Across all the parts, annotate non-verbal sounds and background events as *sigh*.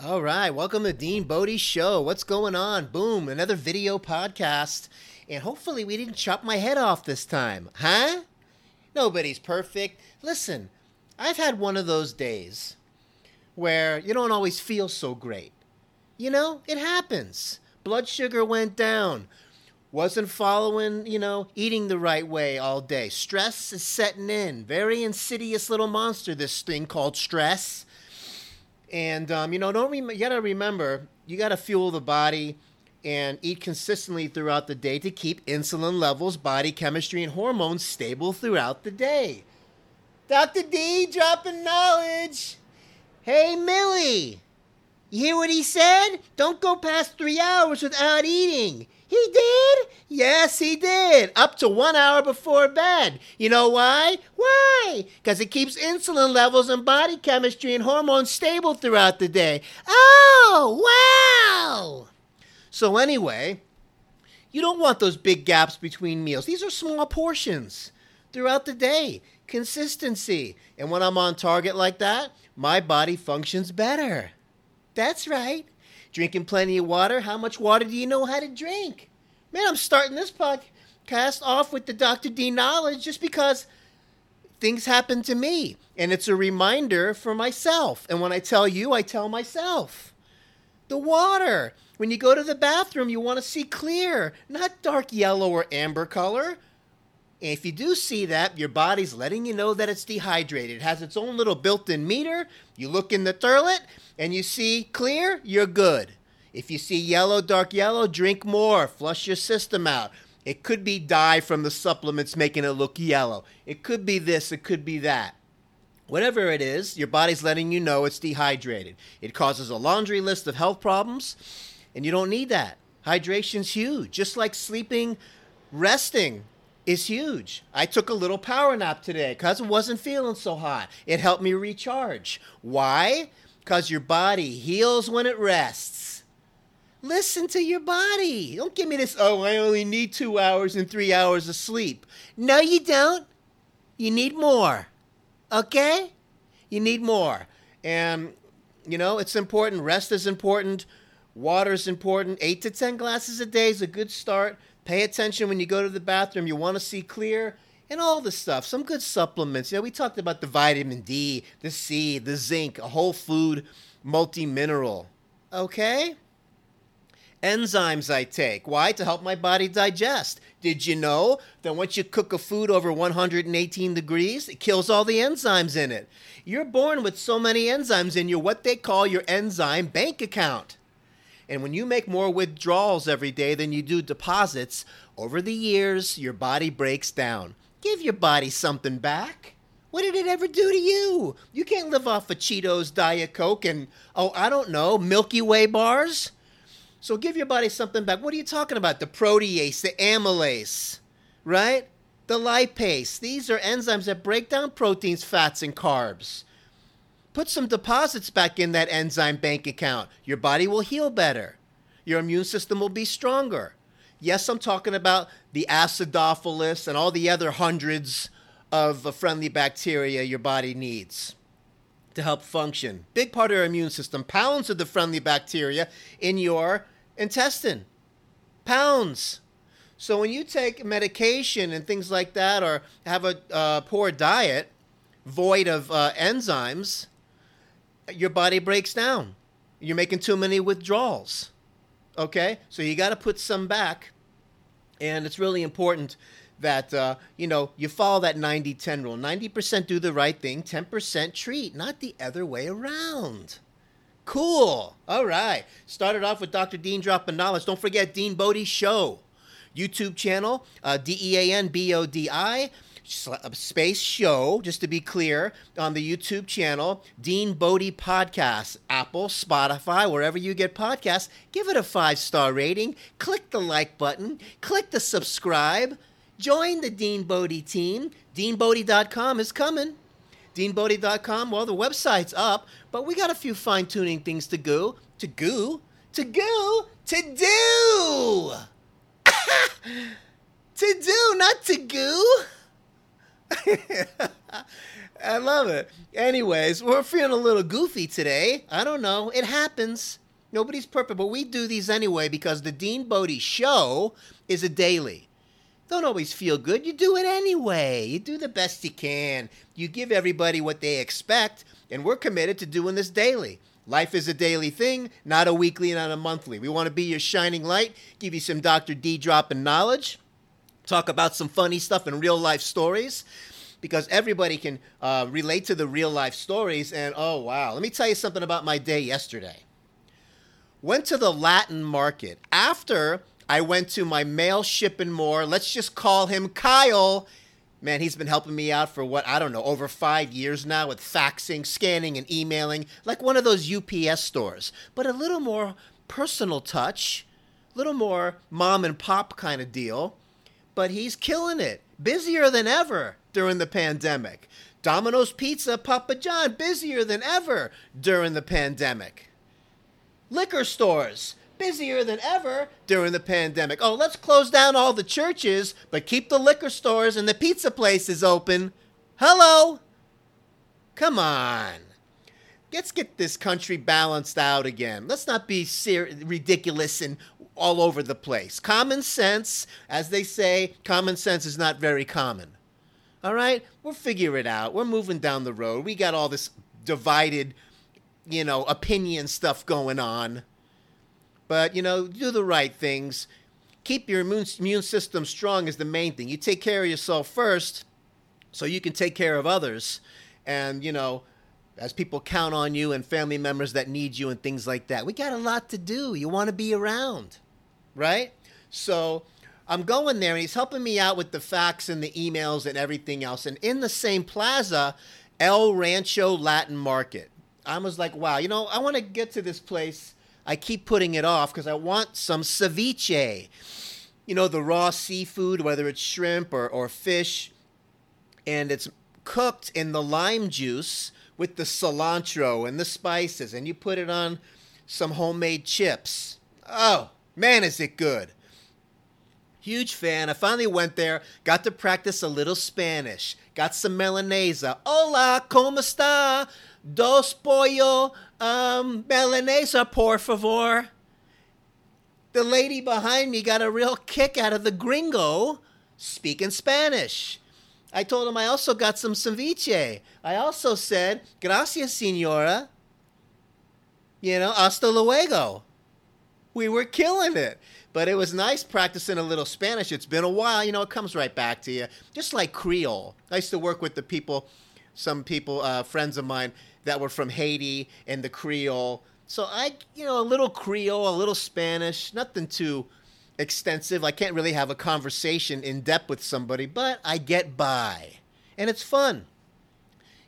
All right, welcome to Dean Bodie's show. What's going on? Boom, another video podcast. And hopefully we didn't chop my head off this time. Huh? Nobody's perfect. Listen, I've had one of those days where you don't always feel so great. You know, it happens. Blood sugar went down. Wasn't following, you know, eating the right way all day. Stress is setting in. Very insidious little monster, this thing called stress. And um, you know, don't rem- you gotta remember, you gotta fuel the body and eat consistently throughout the day to keep insulin levels, body chemistry, and hormones stable throughout the day. Dr. D dropping knowledge. Hey, Millie. You hear what he said? Don't go past three hours without eating. He did? Yes, he did. Up to one hour before bed. You know why? Why? Because it keeps insulin levels and body chemistry and hormones stable throughout the day. Oh, wow! So, anyway, you don't want those big gaps between meals. These are small portions throughout the day. Consistency. And when I'm on target like that, my body functions better. That's right. Drinking plenty of water. How much water do you know how to drink? Man, I'm starting this podcast off with the Dr. D knowledge just because things happen to me. And it's a reminder for myself. And when I tell you, I tell myself. The water. When you go to the bathroom, you want to see clear, not dark yellow or amber color. And if you do see that, your body's letting you know that it's dehydrated. It has its own little built in meter. You look in the toilet and you see clear, you're good. If you see yellow, dark yellow, drink more. Flush your system out. It could be dye from the supplements making it look yellow. It could be this, it could be that. Whatever it is, your body's letting you know it's dehydrated. It causes a laundry list of health problems, and you don't need that. Hydration's huge. Just like sleeping, resting is huge. I took a little power nap today because it wasn't feeling so hot. It helped me recharge. Why? Because your body heals when it rests. Listen to your body. Don't give me this, oh, I only need two hours and three hours of sleep. No, you don't. You need more. Okay? You need more. And, you know, it's important. Rest is important. Water is important. Eight to 10 glasses a day is a good start. Pay attention when you go to the bathroom. You want to see clear and all the stuff. Some good supplements. You know, we talked about the vitamin D, the C, the zinc, a whole food multi mineral. Okay? Enzymes I take. Why? To help my body digest. Did you know that once you cook a food over 118 degrees, it kills all the enzymes in it? You're born with so many enzymes in you, what they call your enzyme bank account. And when you make more withdrawals every day than you do deposits, over the years, your body breaks down. Give your body something back. What did it ever do to you? You can't live off of Cheetos, Diet Coke, and, oh, I don't know, Milky Way bars. So give your body something back. What are you talking about? The protease, the amylase, right? The lipase. These are enzymes that break down proteins, fats, and carbs. Put some deposits back in that enzyme bank account. Your body will heal better. Your immune system will be stronger. Yes, I'm talking about the acidophilus and all the other hundreds of friendly bacteria your body needs to help function. Big part of your immune system. Pounds of the friendly bacteria in your intestine. Pounds. So when you take medication and things like that, or have a uh, poor diet void of uh, enzymes, your body breaks down. You're making too many withdrawals. Okay? So you got to put some back. And it's really important that uh, you know you follow that 90-10 rule 90% do the right thing 10% treat not the other way around cool all right started off with dr dean dropping knowledge don't forget dean bodie show youtube channel uh, d-e-a-n-b-o-d-i Uh, space show just to be clear on the youtube channel dean bodie podcast apple spotify wherever you get podcasts give it a five star rating click the like button click the subscribe Join the Dean Bodie team. DeanBodie.com is coming. DeanBodie.com, well, the website's up, but we got a few fine tuning things to go. To go? To go? To do! *laughs* to do, not to goo! *laughs* I love it. Anyways, we're feeling a little goofy today. I don't know. It happens. Nobody's perfect, but we do these anyway because the Dean Bodie show is a daily. Don't always feel good. You do it anyway. You do the best you can. You give everybody what they expect, and we're committed to doing this daily. Life is a daily thing, not a weekly, not a monthly. We want to be your shining light, give you some Dr. D dropping knowledge, talk about some funny stuff and real life stories because everybody can uh, relate to the real life stories. And oh, wow. Let me tell you something about my day yesterday. Went to the Latin market after I went to my mail shipping more. Let's just call him Kyle. Man, he's been helping me out for what, I don't know, over five years now with faxing, scanning, and emailing, like one of those UPS stores, but a little more personal touch, a little more mom and pop kind of deal. But he's killing it, busier than ever during the pandemic. Domino's Pizza, Papa John, busier than ever during the pandemic. Liquor stores, busier than ever during the pandemic. Oh, let's close down all the churches, but keep the liquor stores and the pizza places open. Hello? Come on. Let's get this country balanced out again. Let's not be ser- ridiculous and all over the place. Common sense, as they say, common sense is not very common. All right? We'll figure it out. We're moving down the road. We got all this divided, you know, opinion stuff going on. But, you know, do the right things. Keep your immune, immune system strong is the main thing. You take care of yourself first so you can take care of others. And, you know, as people count on you and family members that need you and things like that. We got a lot to do. You want to be around, right? So I'm going there and he's helping me out with the facts and the emails and everything else. And in the same plaza, El Rancho Latin Market. I was like, wow, you know, I want to get to this place I keep putting it off because I want some ceviche. You know, the raw seafood, whether it's shrimp or, or fish, and it's cooked in the lime juice with the cilantro and the spices, and you put it on some homemade chips. Oh, man, is it good! Huge fan. I finally went there, got to practice a little Spanish, got some Milanesa. Hola, ¿cómo está? Dos pollo um, Milanesa, por favor. The lady behind me got a real kick out of the gringo speaking Spanish. I told him I also got some ceviche. I also said, gracias, senora. You know, hasta luego. We were killing it. But it was nice practicing a little Spanish. It's been a while. You know, it comes right back to you. Just like Creole. I used to work with the people, some people, uh, friends of mine, that were from Haiti and the Creole. So I, you know, a little Creole, a little Spanish, nothing too extensive. I can't really have a conversation in depth with somebody, but I get by. And it's fun.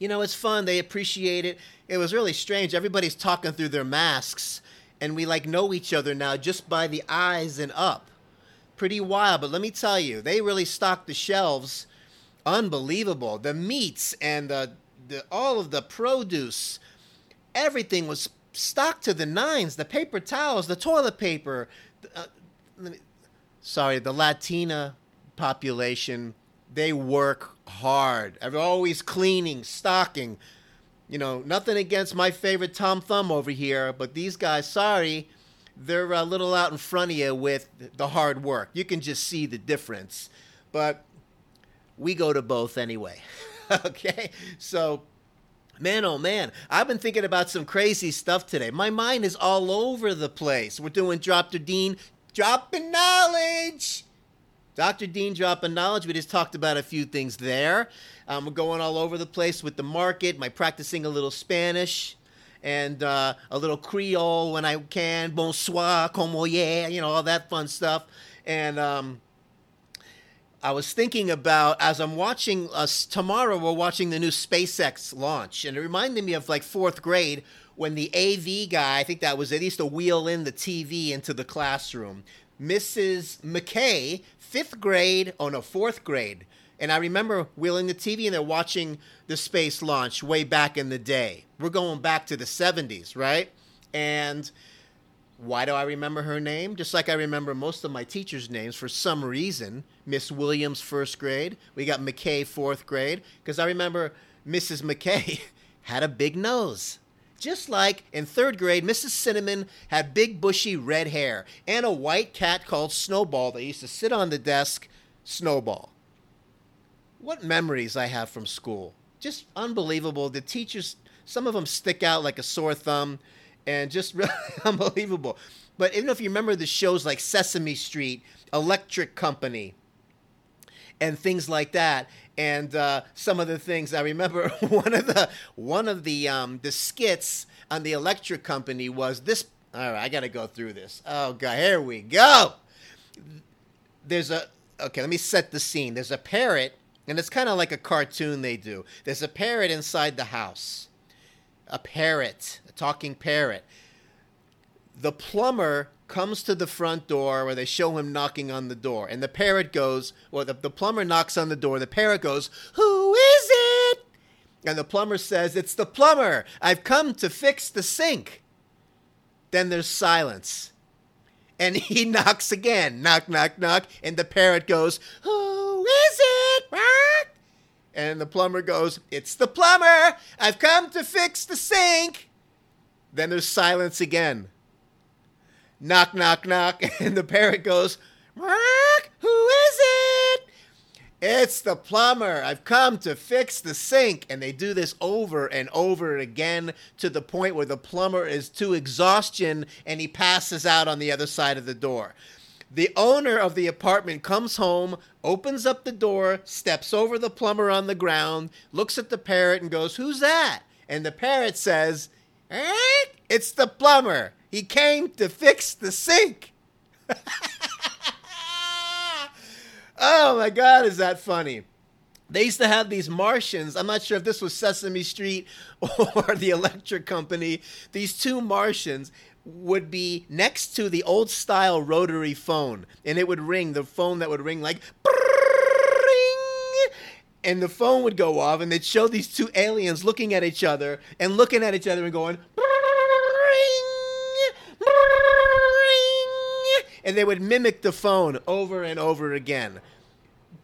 You know, it's fun. They appreciate it. It was really strange. Everybody's talking through their masks, and we like know each other now just by the eyes and up. Pretty wild, but let me tell you, they really stocked the shelves. Unbelievable. The meats and the the, all of the produce, everything was stocked to the nines. The paper towels, the toilet paper. Uh, me, sorry, the Latina population, they work hard. They're always cleaning, stocking. You know, nothing against my favorite Tom Thumb over here, but these guys, sorry, they're a little out in front of you with the hard work. You can just see the difference. But we go to both anyway. *laughs* okay? So, man, oh man, I've been thinking about some crazy stuff today. My mind is all over the place. We're doing Drop Dr. Dean dropping knowledge. Dr. Dean dropping knowledge. We just talked about a few things there. Um, we're going all over the place with the market, my practicing a little Spanish and uh, a little Creole when I can. Bonsoir, como yeah, you know, all that fun stuff. And um, I was thinking about as I'm watching us tomorrow. We're watching the new SpaceX launch, and it reminded me of like fourth grade when the AV guy, I think that was it, used to wheel in the TV into the classroom. Mrs. McKay, fifth grade, oh no, fourth grade. And I remember wheeling the TV and they're watching the space launch way back in the day. We're going back to the 70s, right? And Why do I remember her name? Just like I remember most of my teachers' names for some reason. Miss Williams, first grade. We got McKay, fourth grade. Because I remember Mrs. McKay *laughs* had a big nose. Just like in third grade, Mrs. Cinnamon had big bushy red hair and a white cat called Snowball that used to sit on the desk. Snowball. What memories I have from school. Just unbelievable. The teachers, some of them stick out like a sore thumb and just *laughs* really unbelievable. But even if you remember the shows like Sesame Street, Electric Company, and things like that, and uh, some of the things I remember, *laughs* one of the one of the um, the skits on the Electric Company was this. All right, I got to go through this. Oh god, here we go. There's a okay. Let me set the scene. There's a parrot, and it's kind of like a cartoon they do. There's a parrot inside the house. A parrot a talking parrot. The plumber comes to the front door where they show him knocking on the door. And the parrot goes, well, the, the plumber knocks on the door. The parrot goes, Who is it? And the plumber says, It's the plumber. I've come to fix the sink. Then there's silence. And *laughs* he knocks again. Knock, knock, knock. And the parrot goes, Who is it? And the plumber goes, It's the plumber. I've come to fix the sink. Then there's silence again. Knock, knock, knock. *laughs* And the parrot goes, Mark, who is it? It's the plumber. I've come to fix the sink. And they do this over and over again to the point where the plumber is to exhaustion and he passes out on the other side of the door. The owner of the apartment comes home, opens up the door, steps over the plumber on the ground, looks at the parrot, and goes, Who's that? And the parrot says, it's the plumber. He came to fix the sink. *laughs* oh my God, is that funny? They used to have these Martians. I'm not sure if this was Sesame Street *laughs* or the electric company. These two Martians would be next to the old style rotary phone, and it would ring. The phone that would ring like and the phone would go off, and they'd show these two aliens looking at each other and looking at each other and going, and they would mimic the phone over and over again.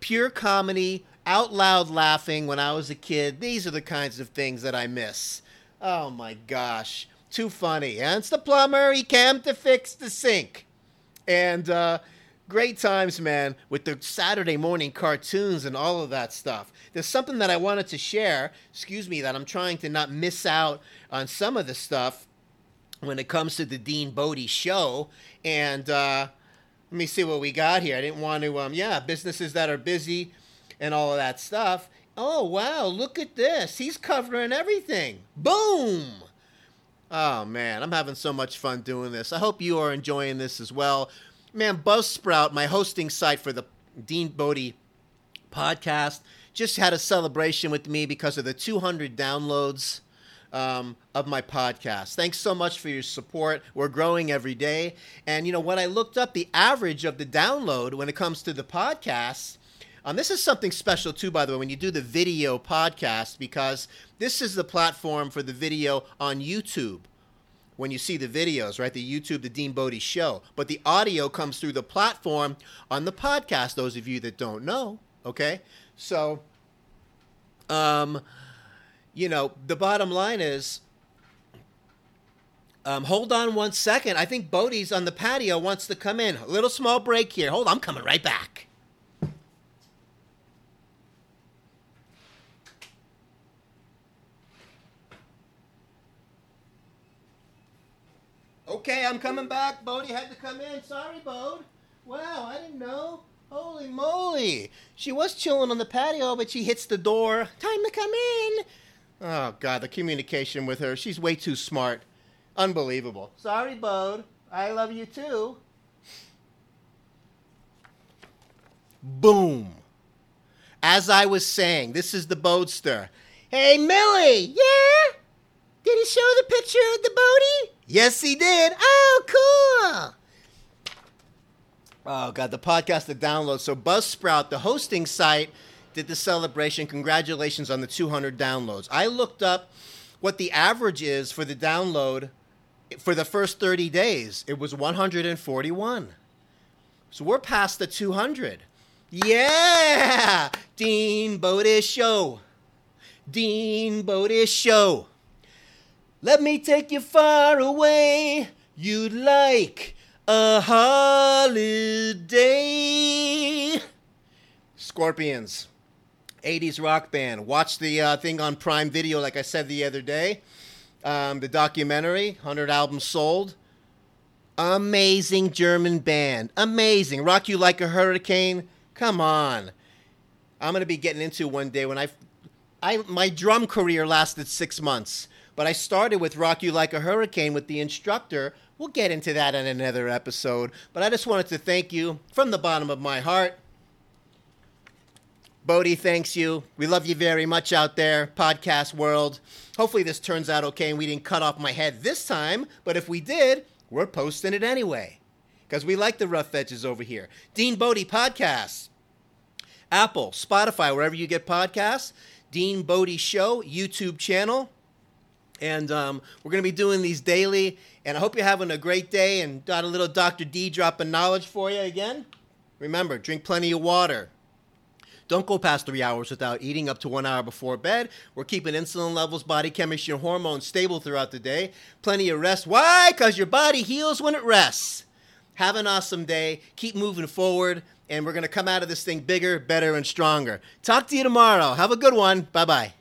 Pure comedy, out loud laughing when I was a kid. These are the kinds of things that I miss. Oh my gosh. Too funny. And it's the plumber. He came to fix the sink. And uh, great times, man, with the Saturday morning cartoons and all of that stuff. There's something that I wanted to share, excuse me, that I'm trying to not miss out on some of the stuff when it comes to the Dean Bodie show. And uh, let me see what we got here. I didn't want to, um, yeah, businesses that are busy and all of that stuff. Oh, wow, look at this. He's covering everything. Boom! Oh, man, I'm having so much fun doing this. I hope you are enjoying this as well man, Buzzsprout, my hosting site for the Dean Bodie podcast, just had a celebration with me because of the 200 downloads um, of my podcast. Thanks so much for your support. We're growing every day. And, you know, when I looked up the average of the download when it comes to the podcast, um, this is something special too, by the way, when you do the video podcast, because this is the platform for the video on YouTube when you see the videos, right? The YouTube, the Dean Bodie show. But the audio comes through the platform on the podcast, those of you that don't know, okay? So, um, you know, the bottom line is um, hold on one second. I think Bodie's on the patio wants to come in. A little small break here. Hold on, I'm coming right back. Okay, I'm coming back. Bodie had to come in. Sorry, Bode. Wow, I didn't know. Holy moly. She was chilling on the patio, but she hits the door. Time to come in. Oh, God, the communication with her. She's way too smart. Unbelievable. Sorry, Bode. I love you too. Boom. As I was saying, this is the Bodester. Hey, Millie! Yeah? Did he show the picture of the Bodie? Yes, he did. Oh, cool. Oh, God, the podcast to download. So, Buzzsprout, the hosting site, did the celebration. Congratulations on the 200 downloads. I looked up what the average is for the download For the first 30 days, it was 141. So we're past the 200. Yeah! Dean Bodie's Show. Dean Bodie's Show. Let me take you far away. You'd like a holiday. Scorpions, 80s rock band. Watch the uh, thing on Prime Video, like I said the other day. Um, the documentary, 100 albums sold. Amazing German band. Amazing. Rock You Like a Hurricane. Come on. I'm going to be getting into one day when I, I my drum career lasted 6 months, but I started with Rock You Like a Hurricane with the instructor. We'll get into that in another episode, but I just wanted to thank you from the bottom of my heart. Bodie thanks you. We love you very much out there, podcast world. Hopefully, this turns out okay and we didn't cut off my head this time, but if we did, we're posting it anyway because we like the rough edges over here. Dean Bodie Podcasts, Apple, Spotify, wherever you get podcasts. Dean Bodie Show YouTube channel. And um, we're going to be doing these daily. And I hope you're having a great day and got a little Dr. D dropping knowledge for you again. Remember, drink plenty of water. Don't go past three hours without eating up to one hour before bed. We're keeping insulin levels, body chemistry, and hormones stable throughout the day. Plenty of rest. Why? Because your body heals when it rests. Have an awesome day. Keep moving forward. And we're going to come out of this thing bigger, better, and stronger. Talk to you tomorrow. Have a good one. Bye bye.